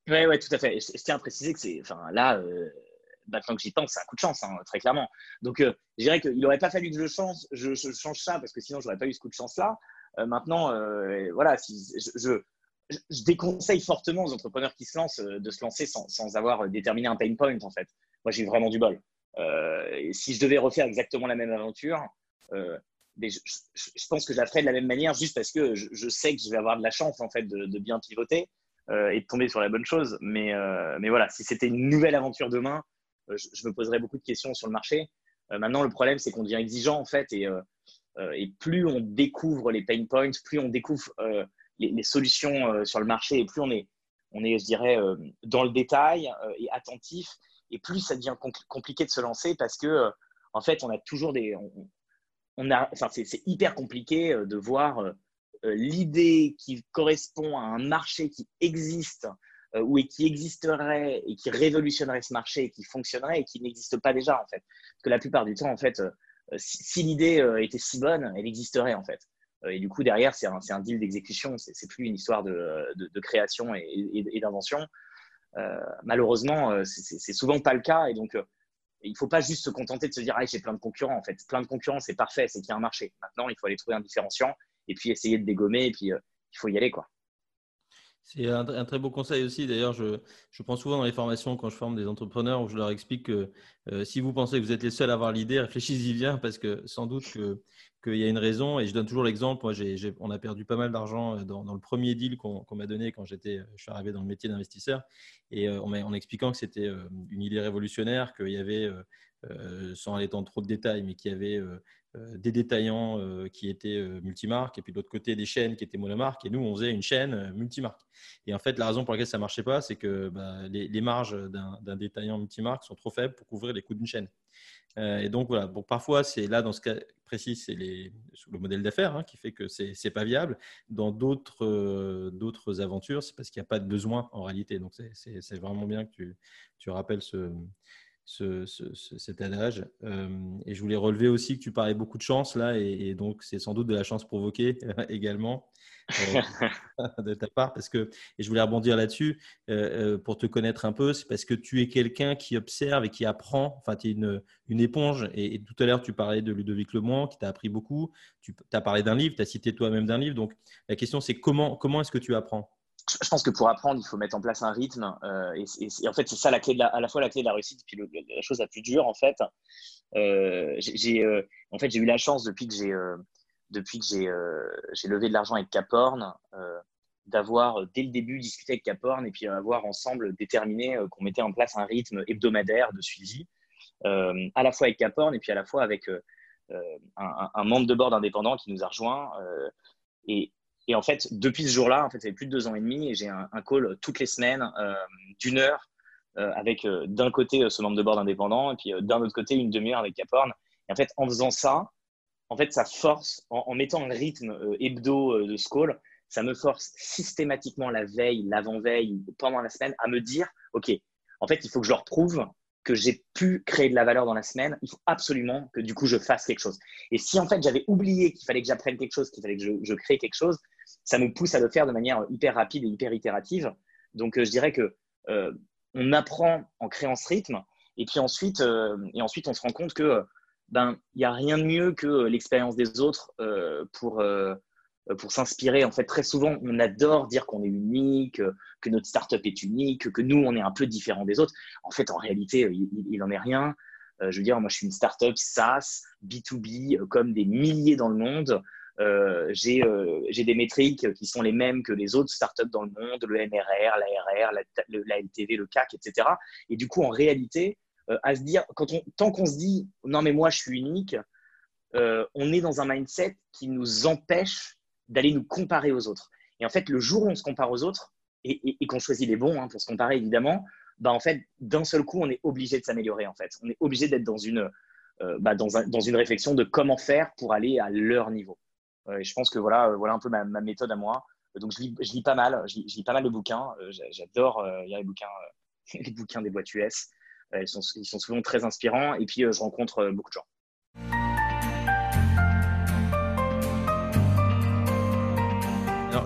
Speaker 2: Oui, ouais, tout à fait. Je, tiens à préciser que c'est, enfin, là, euh, maintenant que j'y pense, c'est un coup de chance, hein, très clairement. Donc, euh, je dirais qu'il n'aurait pas fallu que je change, je, change ça parce que sinon, je n'aurais pas eu ce coup de chance-là. Euh, maintenant, voilà, si, je, je, déconseille fortement aux entrepreneurs qui se lancent de se lancer sans, avoir déterminé un pain point, en fait. Moi, j'ai vraiment du bol. Et si je devais refaire exactement la même aventure, je, pense que je la ferai de la même manière juste parce que je, sais que je vais avoir de la chance en fait de, bien pivoter euh, et de tomber sur la bonne chose. Mais, euh, voilà, si c'était une nouvelle aventure demain, euh, je, me poserais beaucoup de questions sur le marché. maintenant, le problème, c'est qu'on devient exigeant en fait et, plus on découvre les pain points, plus on découvre les, solutions sur le marché et plus on est, on est je dirais, dans le détail et attentif et plus ça devient compliqué de se lancer parce que en fait, on a toujours des, c'est hyper compliqué euh, de voir euh, euh, l'idée qui correspond à un marché qui existe ou qui existerait et qui révolutionnerait ce marché et qui fonctionnerait et qui n'existe pas déjà en fait. Parce que la plupart du temps, en fait, si, l'idée était si bonne, elle existerait en fait. Et du coup, derrière, c'est un, deal d'exécution, c'est plus une histoire de, création et, d'invention. malheureusement, c'est souvent pas le cas. Et donc, il ne faut pas juste se contenter de se dire ah, j'ai plein de concurrents. En fait, plein de concurrents, c'est parfait, c'est qu'il y a un marché. Maintenant, il faut aller trouver un différenciant et puis essayer de dégommer et puis euh, il faut y aller. quoi.
Speaker 1: C'est un, très beau conseil aussi. D'ailleurs, je, je prends souvent dans les formations quand je forme des entrepreneurs où je leur explique que euh, si vous pensez que vous êtes les seuls à avoir l'idée, réfléchissez-y bien parce que sans doute qu'il y a une raison. Et je donne toujours l'exemple. Moi, on a perdu pas mal d'argent euh, dans, le premier deal qu'on m'a donné quand j'étais, je suis arrivé dans le métier d'investisseur. Et euh, en expliquant que c'était une idée révolutionnaire, qu'il y avait, sans aller dans trop de détails, mais qu'il y avait euh, des détaillants euh, qui étaient euh, multimarques et puis de l'autre côté des chaînes qui étaient monomarques et nous on faisait une chaîne multimarque. Et en fait la raison pour laquelle ça marchait pas c'est que bah, les, marges d'un détaillant multimarque sont trop faibles pour couvrir les coûts d'une chaîne. et donc voilà, bon, parfois c'est là dans ce cas précis c'est le modèle d'affaires hein, qui fait que c'est n'est pas viable. Dans d'autres d'autres aventures c'est parce qu'il n'y a pas de besoin en réalité. Donc c'est vraiment bien que tu, tu rappelles ce ce, cet adage. Euh, et je voulais relever aussi que tu parlais beaucoup de chance là, et, donc c'est sans doute de la chance provoquée également euh, de ta part. Parce que, et je voulais rebondir là-dessus euh, pour te connaître un peu, c'est parce que tu es quelqu'un qui observe et qui apprend. Enfin, tu es une, une éponge. Et, tout à l'heure, tu parlais de Ludovic Lemoine qui t'a appris beaucoup. Tu as parlé d'un livre, tu as cité toi-même d'un livre. Donc la question, c'est comment, comment est-ce que tu apprends?
Speaker 2: Je pense que pour apprendre, il faut mettre en place un rythme. Euh, et, en fait, c'est ça la clé de la, à la fois la clé de la réussite, puis la chose la plus dure, en fait. Euh, j'ai euh, en fait, eu la chance depuis que j'ai depuis que levé de l'argent avec Caporn, d'avoir dès le début discuté avec Caporn et puis avoir ensemble déterminé qu'on mettait en place un rythme hebdomadaire de suivi, à la fois avec Caporn et puis à la fois avec un, membre de bord indépendant qui nous a rejoint. et, et en fait, depuis ce jour-là, en fait, ça fait plus de deux ans et demi et j'ai un, call toutes les semaines euh, d'une heure euh, avec euh, d'un côté ce membre de bord indépendant et puis d'un autre côté une demi-heure avec Caporn. Et en fait, en faisant ça, en fait, ça force, en, mettant un rythme hebdo de ce call, ça me force systématiquement la veille, l'avant-veille, pendant la semaine à me dire, OK, en fait, il faut que je leur prouve que j'ai pu créer de la valeur dans la semaine, il faut absolument que du coup je fasse quelque chose. Et si en fait j'avais oublié qu'il fallait que j'apprenne quelque chose, qu'il fallait que je, crée quelque chose, ça me pousse à le faire de manière hyper rapide et hyper itérative. Donc euh, je dirais que euh, on apprend en créant ce rythme, et puis ensuite, euh, et ensuite on se rend compte que ben il n'y a rien de mieux que l'expérience des autres pour pour s'inspirer. En fait, très souvent, on adore dire qu'on est unique, que notre startup est unique, que nous, on est un peu différent des autres. En fait, en réalité, il n'en est rien. je veux dire, moi, je suis une startup SaaS, B2B, comme des milliers dans le monde. Euh, j'ai des métriques qui sont les mêmes que les autres startups dans le monde, le MRR, l'ARR, la, la, LTV, le CAC, etc. Et du coup, en réalité, à se dire, quand tant qu'on se dit non, mais moi, je suis unique, on est dans un mindset qui nous empêche d'aller nous comparer aux autres. Et en fait, le jour où on se compare aux autres et, qu'on choisit les bons hein, pour se comparer, évidemment, bah, en fait, d'un seul coup, on est obligé de s'améliorer. En fait, on est obligé d'être dans une, euh, bah, dans, dans, une réflexion de comment faire pour aller à leur niveau. Euh, et je pense que voilà, voilà un peu ma, méthode à moi. Donc, je lis, je lis pas mal. Je lis, pas mal de bouquins. Euh, j'adore lire les bouquins, les bouquins des boîtes US. Ils sont, ils sont souvent très inspirants. Et puis, je rencontre beaucoup de gens.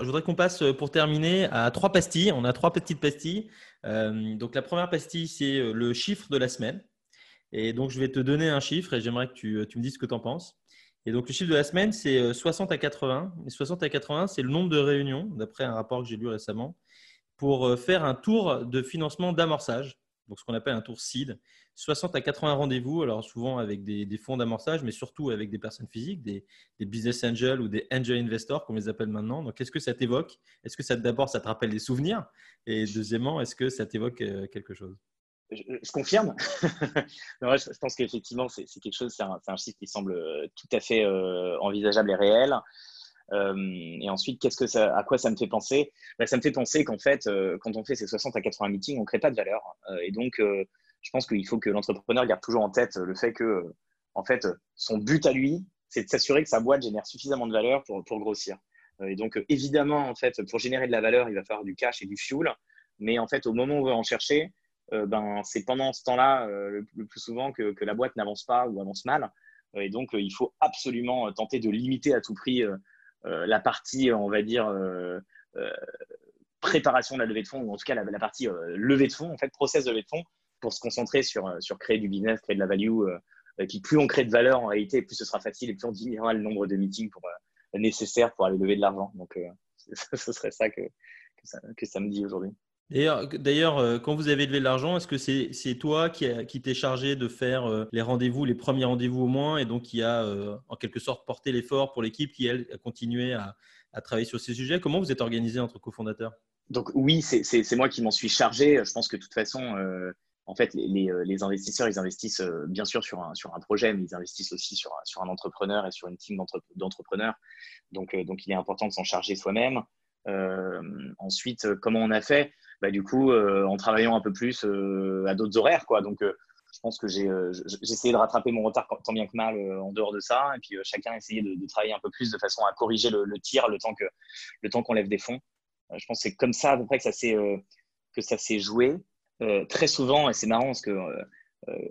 Speaker 1: je voudrais qu'on passe euh, pour terminer à trois pastilles. On a trois petites pastilles. Euh, donc, la première pastille, c'est euh, le chiffre de la semaine. Et donc, je vais te donner un chiffre et j'aimerais que tu, me dises ce que tu en penses. Et donc, le chiffre de la semaine, c'est 60 à 80. Et 60 à 80, c'est le nombre de réunions, d'après un rapport que j'ai lu récemment, pour faire un tour de financement d'amorçage. Donc ce qu'on appelle un tour seed, 60 à 80 rendez-vous, alors souvent avec des, fonds d'amorçage, mais surtout avec des personnes physiques, des, business angels ou des angel investors, comme on les appelle maintenant. Donc, qu'est-ce que ça t'évoque? Est-ce que ça d'abord, ça te rappelle des souvenirs? Et deuxièmement, est-ce que ça t'évoque euh, quelque chose?
Speaker 2: Je, confirme. je, pense qu'effectivement, c'est quelque chose, c'est un, chiffre qui semble euh, tout à fait euh, envisageable et réel. Euh, et ensuite, qu'est-ce que ça, à quoi ça me fait penser? Bah, Ça me fait penser qu'en fait, quand on fait ces 60 à 80 meetings, on ne crée pas de valeur. Et donc, je pense qu'il faut que l'entrepreneur garde toujours en tête le fait que, en fait, son but à lui, c'est de s'assurer que sa boîte génère suffisamment de valeur pour, pour grossir. Et donc, évidemment, en fait, pour générer de la valeur, il va falloir du cash et du fuel. Mais en fait, au moment où on va en chercher, ben, c'est pendant ce temps-là, le, plus souvent, que, que la boîte n'avance pas ou avance mal. Et donc, il faut absolument tenter de limiter à tout prix euh, la partie, on va dire, euh, euh, préparation de la levée de fonds, ou en tout cas la, partie levée de fonds, en fait, process de levée de fonds, pour se concentrer sur, sur créer du business, créer de la value. et puis plus on crée de valeur en réalité, plus ce sera facile et plus on diminuera le nombre de meetings pour, nécessaires pour aller lever de l'argent. Donc, ce serait ça que, que ça me dit aujourd'hui.
Speaker 1: D'ailleurs, euh, quand vous avez levé de l'argent, est-ce que c'est toi qui, t'es chargé de faire euh, les rendez-vous, les premiers rendez-vous au moins, et donc qui a euh, en quelque sorte porté l'effort pour l'équipe qui, elle, a continué à, travailler sur ces sujets? Comment vous êtes organisé entre cofondateurs?
Speaker 2: Donc oui, c'est moi qui m'en suis chargé. Je pense que de toute façon, en fait, les, investisseurs, ils investissent bien sûr sur un, projet, mais ils investissent aussi sur, un entrepreneur et sur une team d'entrepreneurs. Donc, il est important de s'en charger soi-même. ensuite, comment on a fait? Bah, du coup, euh, en travaillant un peu plus euh, à d'autres horaires. Quoi. Donc, euh, je pense que j'ai essayé de rattraper mon retard tant bien que mal en dehors de ça. Et puis, chacun a essayé de, travailler un peu plus de façon à corriger le, tir le temps le temps qu'on lève des fonds. je pense que c'est comme ça à peu près que ça s'est joué. très souvent, et c'est marrant parce que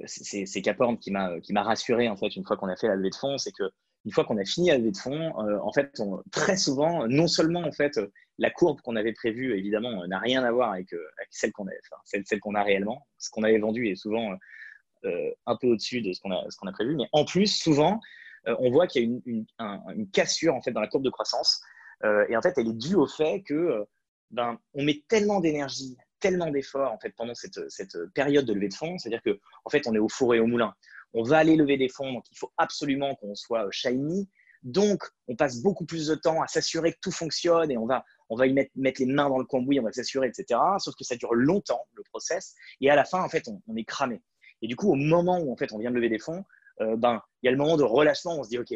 Speaker 2: c'est Caporn qui m'a qui m'a rassuré en fait une fois qu'on a fait la levée de fonds, c'est que une fois qu'on a fini la levée de fonds, en fait, très souvent, non seulement en fait la courbe qu'on avait prévue, évidemment, n'a rien à voir avec, euh, celle qu'on celle, qu'on a réellement. Ce qu'on avait vendu est souvent euh, un peu au-dessus de ce qu'on a, a prévu. Mais en plus, souvent, euh, on voit qu'il y a une, une, cassure en fait dans la courbe de croissance. et en fait, elle est due au fait que ben, on met tellement d'énergie, tellement d'efforts en fait pendant cette, cette, période de levée de fonds. C'est-à-dire que en fait, on est au four et au moulin. On va aller lever des fonds, donc il faut absolument qu'on soit shiny. Donc, on passe beaucoup plus de temps à s'assurer que tout fonctionne et on va, on va y mettre, mettre, les mains dans le cambouis, on va s'assurer, etc. Sauf que ça dure longtemps, le process. Et à la fin, en fait, on, est cramé. Et du coup, au moment où en fait, on vient de lever des fonds, euh, ben, il y a le moment de relâchement on se dit, OK,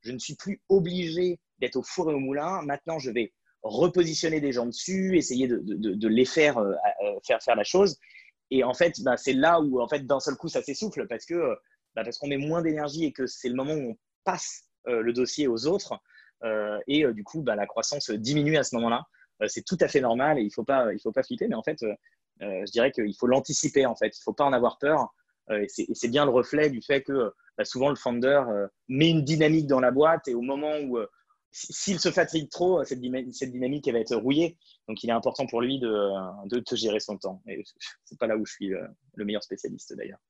Speaker 2: je ne suis plus obligé d'être au four et au moulin. Maintenant, je vais repositionner des gens dessus, essayer de, les faire, euh, euh, faire faire la chose. Et en fait, ben, c'est là où, en fait, d'un seul coup, ça s'essouffle parce que ben, parce qu'on met moins d'énergie et que c'est le moment où on passe euh, le dossier aux autres. Euh, et euh, du coup, bah, la croissance diminue à ce moment-là. c'est tout à fait normal et il ne faut, pas, flipper. Mais en fait, je dirais qu'il faut l'anticiper. En fait. Il ne faut pas en avoir peur. et c'est bien le reflet du fait que bah, souvent le founder met une dynamique dans la boîte et au moment où s'il se fatigue trop, cette, dynamique, va être rouillée. Donc, il est important pour lui de, de, gérer son temps. Et c'est pas là où je suis le meilleur spécialiste d'ailleurs.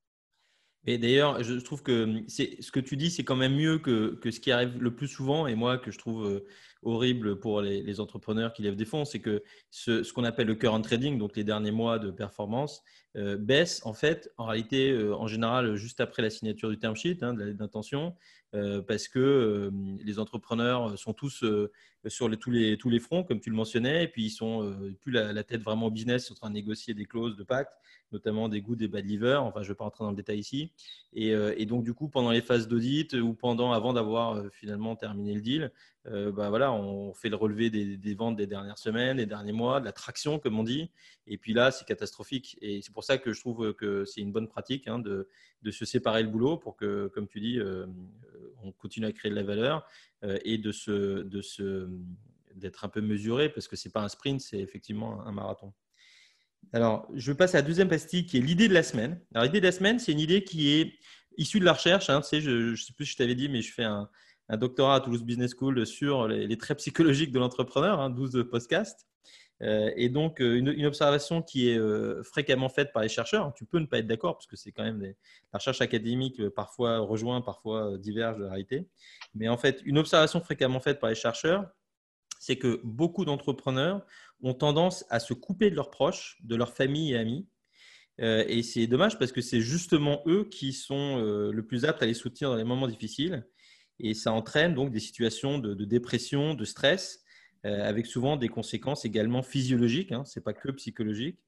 Speaker 1: Et d'ailleurs, je trouve que ce que tu dis, c'est quand même mieux que, ce qui arrive le plus souvent, et moi que je trouve horrible pour les, entrepreneurs qui lèvent des fonds, c'est que ce, qu'on appelle le current trading, donc les derniers mois de performance, euh, baisse en fait, en réalité, euh, en général, juste après la signature du term sheet, hein, d'intention, euh, parce que les entrepreneurs sont tous sur tous, les, fronts, comme tu le mentionnais, et puis ils sont plus la, tête vraiment au business, ils sont en train de négocier des clauses de pacte, notamment des goûts, des bad liver. Enfin, je ne vais pas rentrer dans le détail ici. Et, donc, du coup, pendant les phases d'audit ou pendant, avant d'avoir finalement terminé le deal, bah, voilà, on fait le relevé des, ventes des dernières semaines, des derniers mois, de la traction, comme on dit. Et puis là, c'est catastrophique. Et c'est pour ça que je trouve que c'est une bonne pratique hein, de, se séparer le boulot pour que, comme tu dis, on continue à créer de la valeur euh, et de se, d'être un peu mesuré parce que ce n'est pas un sprint, c'est effectivement un marathon. Alors, je passe à la deuxième pastille qui est l'idée de la semaine. Alors, l'idée de la semaine, c'est une idée qui est issue de la recherche. Hein. sais, je ne sais plus si je t'avais dit, mais je fais un, un, doctorat à Toulouse Business School sur les, traits psychologiques de l'entrepreneur, hein, 12 podcasts. Euh, et donc, euh, une, observation qui est euh, fréquemment faite par les chercheurs, tu peux ne pas être d'accord, parce que c'est quand même des, la recherche académique parfois rejoint, parfois diverge de la réalité. Mais en fait, une observation fréquemment faite par les chercheurs, c'est que beaucoup d'entrepreneurs ont tendance à se couper de leurs proches, de leur famille et amis. et c'est dommage parce que c'est justement eux qui sont le plus aptes à les soutenir dans les moments difficiles. Et ça entraîne donc des situations de dépression, de stress, avec souvent des conséquences également physiologiques, hein, ce n'est pas que psychologique.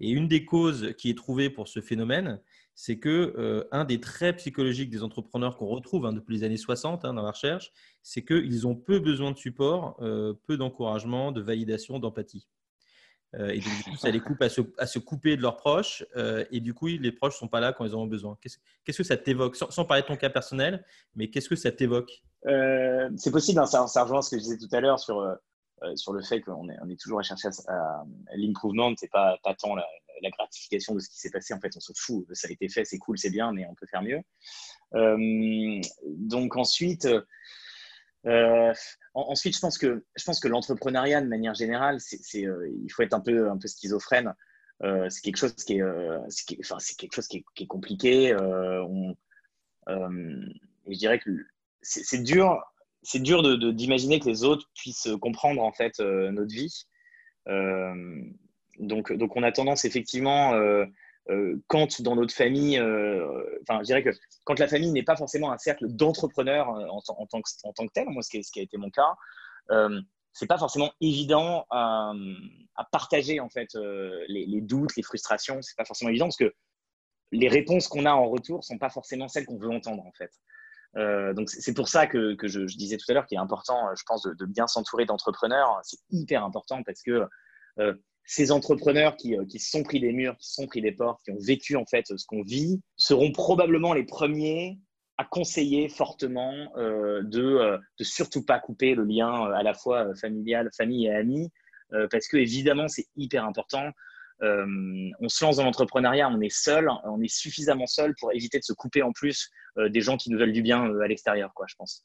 Speaker 1: Et une des causes qui est trouvée pour ce phénomène, c'est que euh, un des traits psychologiques des entrepreneurs qu'on retrouve hein, depuis les années 60 hein, dans la recherche, c'est qu'ils ont peu besoin de support, euh, peu d'encouragement, de validation, d'empathie. et donc, du coup, ça les coupe à se, couper de leurs proches. et du coup, les proches ne sont pas là quand ils en ont besoin. Qu'est-ce, que ça t'évoque? Sans, parler de ton cas personnel, mais qu'est-ce que ça t'évoque?
Speaker 2: C'est possible, ça, ça, rejoint ce que je disais tout à l'heure sur euh, sur le fait qu'on est, on est toujours à chercher à, l'improvement, c'est pas, pas tant la, gratification de ce qui s'est passé. En fait, on se fout. Ça a été fait, c'est cool, c'est bien, mais on peut faire mieux. Euh, donc ensuite, euh, ensuite, je pense que je pense que l'entrepreneuriat, de manière générale, c'est, il faut être un peu un peu schizophrène. c'est quelque chose qui est, enfin, c'est quelque chose qui est, compliqué. Je dirais que c'est dur c'est dur d'imaginer que les autres puissent comprendre en fait euh, notre vie. Euh, donc, donc, on a tendance effectivement, euh, quand dans notre famille, enfin, je dirais que quand la famille n'est pas forcément un cercle d'entrepreneurs en, tant que, en tant que tel, moi, ce qui, ce qui a été mon cas, c'est pas forcément évident à, partager en fait les, les, doutes, les frustrations. C'est pas forcément évident parce que les réponses qu'on a en retour sont pas forcément celles qu'on veut entendre en fait. Euh, donc c'est pour ça que, je, disais tout à l'heure qu'il est important, euh, je pense, de, bien s'entourer d'entrepreneurs. C'est hyper important parce que euh, ces entrepreneurs qui, qui sont pris des murs, qui sont pris des portes, qui ont vécu en fait ce qu'on vit, seront probablement les premiers à conseiller fortement de, de surtout pas couper le lien à la fois familial, famille et amis, parce que évidemment c'est hyper important. Euh, on se lance dans l'entrepreneuriat, on est seul, on est suffisamment seul pour éviter de se couper en plus euh, des gens qui nous veulent du bien euh, à l'extérieur, quoi, je pense.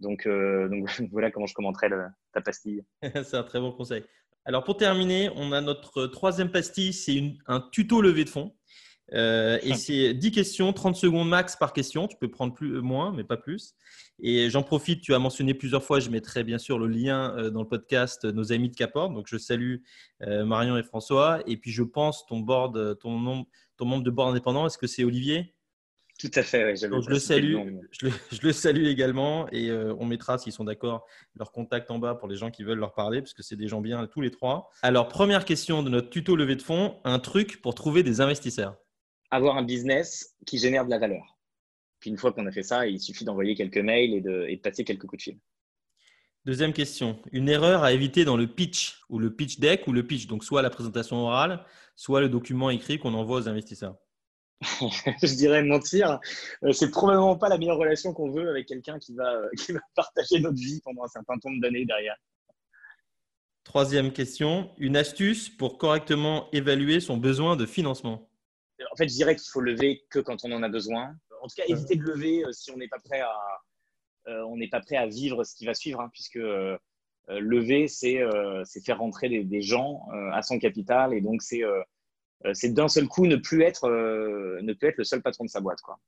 Speaker 2: Donc, voilà comment je commenterais ta pastille.
Speaker 1: c'est un très bon conseil. Alors pour terminer, on a notre troisième pastille, c'est un tuto levé de fonds. Euh, et c'est 10 questions, 30 secondes max par question. Tu peux prendre plus, euh, moins, mais pas plus. Et j'en profite, tu as mentionné plusieurs fois, je mettrai bien sûr le lien euh, dans le podcast Nos Amis de Caport. Donc je salue Marion et François. Et puis je pense ton, board, ton, membre de board indépendant, est-ce que c'est Olivier?
Speaker 2: Tout à fait,
Speaker 1: je le salue, je, le, salue également et on mettra, s'ils sont d'accord, leur contact en bas pour les gens qui veulent leur parler, parce que c'est des gens bien tous les trois. Alors, première question de notre tuto levée de fonds, un truc pour trouver des investisseurs
Speaker 2: avoir un business qui génère de la valeur. Puis une fois qu'on a fait ça, il suffit d'envoyer quelques mails et de, passer quelques coups de fil.
Speaker 1: Deuxième question. Une erreur à éviter dans le pitch ou le pitch deck ou le pitch, donc soit la présentation orale, soit le document écrit qu'on envoie aux investisseurs.
Speaker 2: je dirais mentir. Euh, c'est probablement pas la meilleure relation qu'on veut avec quelqu'un qui va, qui va partager notre vie pendant un certain nombre d'années derrière.
Speaker 1: Troisième question. Une astuce pour correctement évaluer son besoin de financement
Speaker 2: en fait, je dirais qu'il faut lever que quand on en a besoin. En tout cas, éviter de lever euh, si on n'est pas prêt à, euh, on n'est pas prêt à vivre ce qui va suivre, hein, puisque euh, lever, c'est faire rentrer des, gens à son capital, et donc c'est c'est d'un seul coup ne plus être, ne plus être le seul patron de sa boîte. Quoi.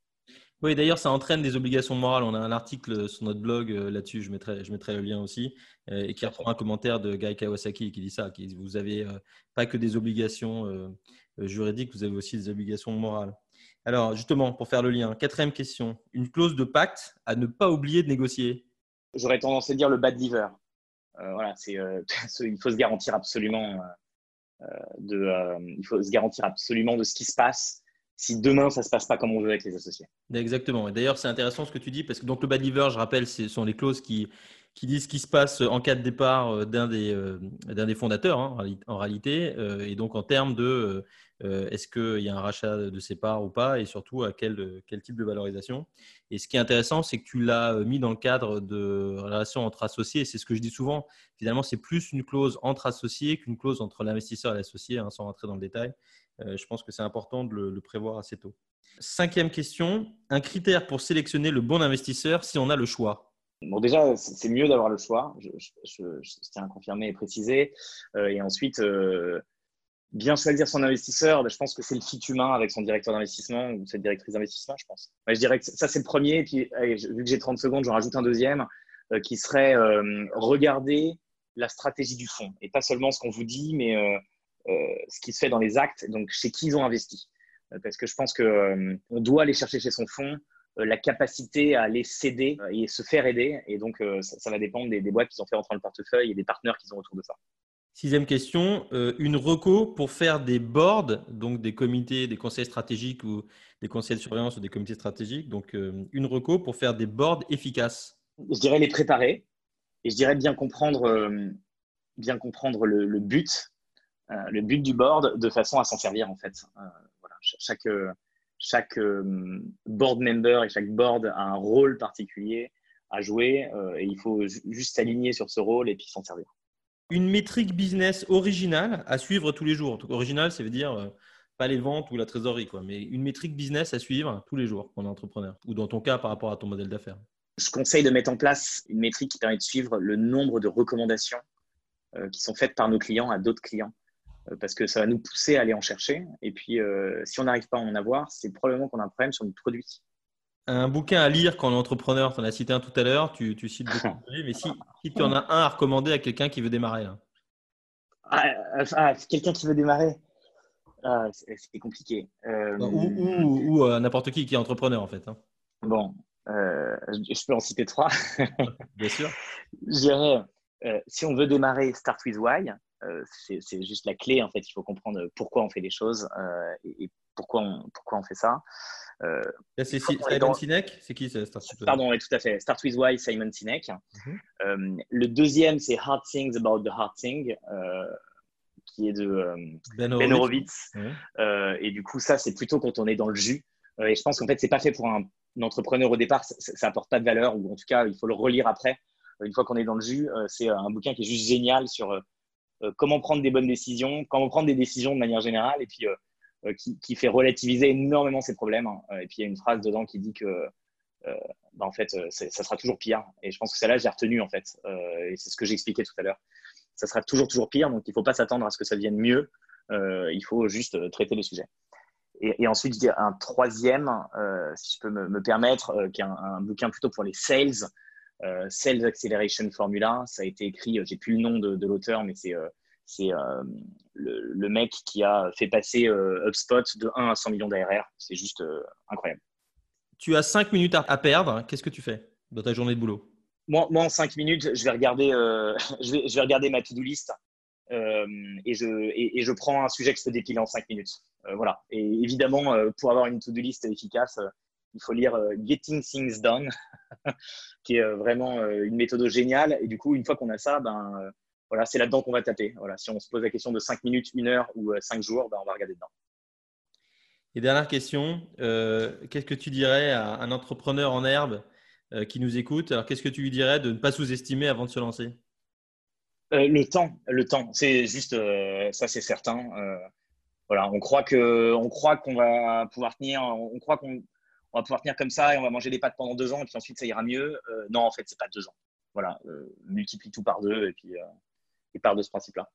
Speaker 1: Oui, d'ailleurs, ça entraîne des obligations morales. On a un article sur notre blog là-dessus, je mettrai, je mettrai le lien aussi, et qui reprend un commentaire de Guy Kawasaki qui dit ça, qui, vous n'avez pas que des obligations juridiques, vous avez aussi des obligations morales. Alors, justement, pour faire le lien, quatrième question, une clause de pacte à ne pas oublier de négocier.
Speaker 2: J'aurais tendance à dire le bad liver. Euh, voilà, c'est, euh, il faut se garantir absolument euh, de, il faut se garantir absolument de ce qui se passe si demain ça se passe pas comme on veut avec les associés.
Speaker 1: Exactement. Et d'ailleurs, c'est intéressant ce que tu dis parce que donc le bad liver, je rappelle, ce sont les clauses qui qui disent ce qui se passe en cas de départ d'un des, d'un des fondateurs hein, en réalité, et donc en termes de euh, est-ce qu'il y a un rachat de ses parts ou pas et surtout à quel, type de valorisation. Et ce qui est intéressant, c'est que tu l'as mis dans le cadre de relations entre associés. C'est ce que je dis souvent. Finalement, c'est plus une clause entre associés qu'une clause entre l'investisseur et l'associé, hein, sans rentrer dans le détail. Euh, je pense que c'est important de le, prévoir assez tôt. Cinquième question, un critère pour sélectionner le bon investisseur si on a le choix.
Speaker 2: Bon, déjà, c'est mieux d'avoir le choix. Je, tiens à confirmer et préciser. Euh, et ensuite, bien choisir son investisseur, ben, je pense que c'est le fit humain avec son directeur d'investissement ou cette directrice d'investissement, je pense. je dirais que ça, c'est le premier. Puis, vu que j'ai 30 secondes, j'en rajoute un deuxième euh, qui serait euh, regarder la stratégie du fonds et pas seulement ce qu'on vous dit, mais euh, ce qui se fait dans les actes, donc chez qui ils ont investi. parce que je pense qu'on doit aller chercher chez son fonds la capacité à les céder et se faire aider. Et donc, ça, va dépendre des, des boîtes qui ont fait rentrer dans le portefeuille et des partenaires qu'ils ont autour de ça.
Speaker 1: Sixième question, euh, une reco pour faire des boards, donc des comités, des conseils stratégiques ou des conseils de surveillance ou des comités stratégiques. Donc, euh, une reco pour faire des boards efficaces.
Speaker 2: Je dirais les préparer et je dirais bien comprendre, euh, bien comprendre le, but, le but du board de façon à s'en servir en fait. voilà. Chaque, chaque board member et chaque board a un rôle particulier à jouer et il faut juste s'aligner sur ce rôle et puis s'en servir
Speaker 1: une métrique business originale à suivre tous les jours. Original, ça veut dire euh, pas les ventes ou la trésorerie, quoi, mais une métrique business à suivre tous les jours on est entrepreneur, ou dans ton cas par rapport à ton modèle d'affaires.
Speaker 2: Je conseille de mettre en place une métrique qui permet de suivre le nombre de recommandations euh, qui sont faites par nos clients à d'autres clients, euh, parce que ça va nous pousser à aller en chercher. Et puis, si on n'arrive pas à en avoir, c'est probablement qu'on a un problème sur notre produit.
Speaker 1: Un bouquin à lire quand on est entrepreneur, tu en as cité un tout à l'heure, tu, cites beaucoup de mais si, tu en as un à recommander à quelqu'un qui veut démarrer
Speaker 2: ah, ah, quelqu'un qui veut démarrer ah, C'est compliqué.
Speaker 1: Euh, ou, euh, n'importe qui qui est entrepreneur en fait. Hein.
Speaker 2: Bon, euh, je peux en citer trois.
Speaker 1: Bien sûr.
Speaker 2: Je dirais, si on veut démarrer Start with Why, c'est juste la clé en fait. Il faut comprendre pourquoi on fait les choses et, pourquoi, on, pourquoi on fait ça.
Speaker 1: Euh, c'est Simon Sinek C'est qui
Speaker 2: Start Pardon, oui, tout à fait. Start with Why, Simon Sinek. Mhm. Euh, le deuxième, c'est Hard Things About the Hard Thing, euh, qui est de Ben, ben Horowitz. et du coup, ça, c'est plutôt quand on est dans le jus. et je pense qu'en fait, c'est pas fait pour un, entrepreneur au départ. Ça, ça, apporte pas de valeur, ou en tout cas, il faut le relire après. Une fois qu'on est dans le jus, c'est un bouquin qui est juste génial sur comment prendre des bonnes décisions, comment prendre des décisions de manière générale, et puis euh, qui, fait relativiser énormément ces problèmes. Hein. Et puis il y a une phrase dedans qui dit que euh, bah, en fait, ça sera toujours pire. Et je pense que celle-là, j'ai retenu en fait. Euh, et c'est ce que j'expliquais tout à l'heure. Ça sera toujours, toujours pire. Donc il ne faut pas s'attendre à ce que ça devienne mieux. il faut juste traiter le sujet. Et, ensuite, je dis un troisième, si je peux me, permettre, qui est un, bouquin plutôt pour les sales, Sales Acceleration Formula. Ça a été écrit, j'ai plus le nom de, de l'auteur, mais c'est c'est euh, le, mec qui a fait passer euh, HubSpot de 1 à 100 millions d'ARR. C'est juste euh, incroyable.
Speaker 1: Tu as 5 minutes à perdre. Qu'est-ce que tu fais dans ta journée de boulot?
Speaker 2: Moi, moi, en 5 minutes, je vais regarder, je, vais, je vais regarder ma to-do list et, je, et, je prends un sujet que je peux dépiler en 5 minutes. voilà. Et évidemment, pour avoir une to-do list efficace, il faut lire Getting Things Done, qui est vraiment une méthode géniale. Et du coup, une fois qu'on a ça, ben, voilà, c'est là-dedans qu'on va taper. Voilà, si on se pose la question de 5 minutes, 1 heure ou 5 euh, jours, ben, on va regarder dedans.
Speaker 1: Et dernière question, euh, qu'est-ce que tu dirais à un entrepreneur en herbe euh, qui nous écoute? Alors, qu'est-ce que tu lui dirais de ne pas sous-estimer avant de se lancer?
Speaker 2: Le temps, le temps, c'est juste, ça c'est certain. voilà, on croit que, on croit qu'on va pouvoir tenir, on croit qu'on va pouvoir tenir comme ça et on va manger des pâtes pendant deux ans et puis ensuite ça ira mieux. non, en fait, c'est pas deux ans. Voilà, multiplie tout par deux et puis et part de ce principe-là.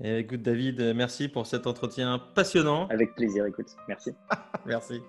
Speaker 1: écoute David, merci pour cet entretien passionnant.
Speaker 2: Avec plaisir, écoute. Merci.
Speaker 1: merci.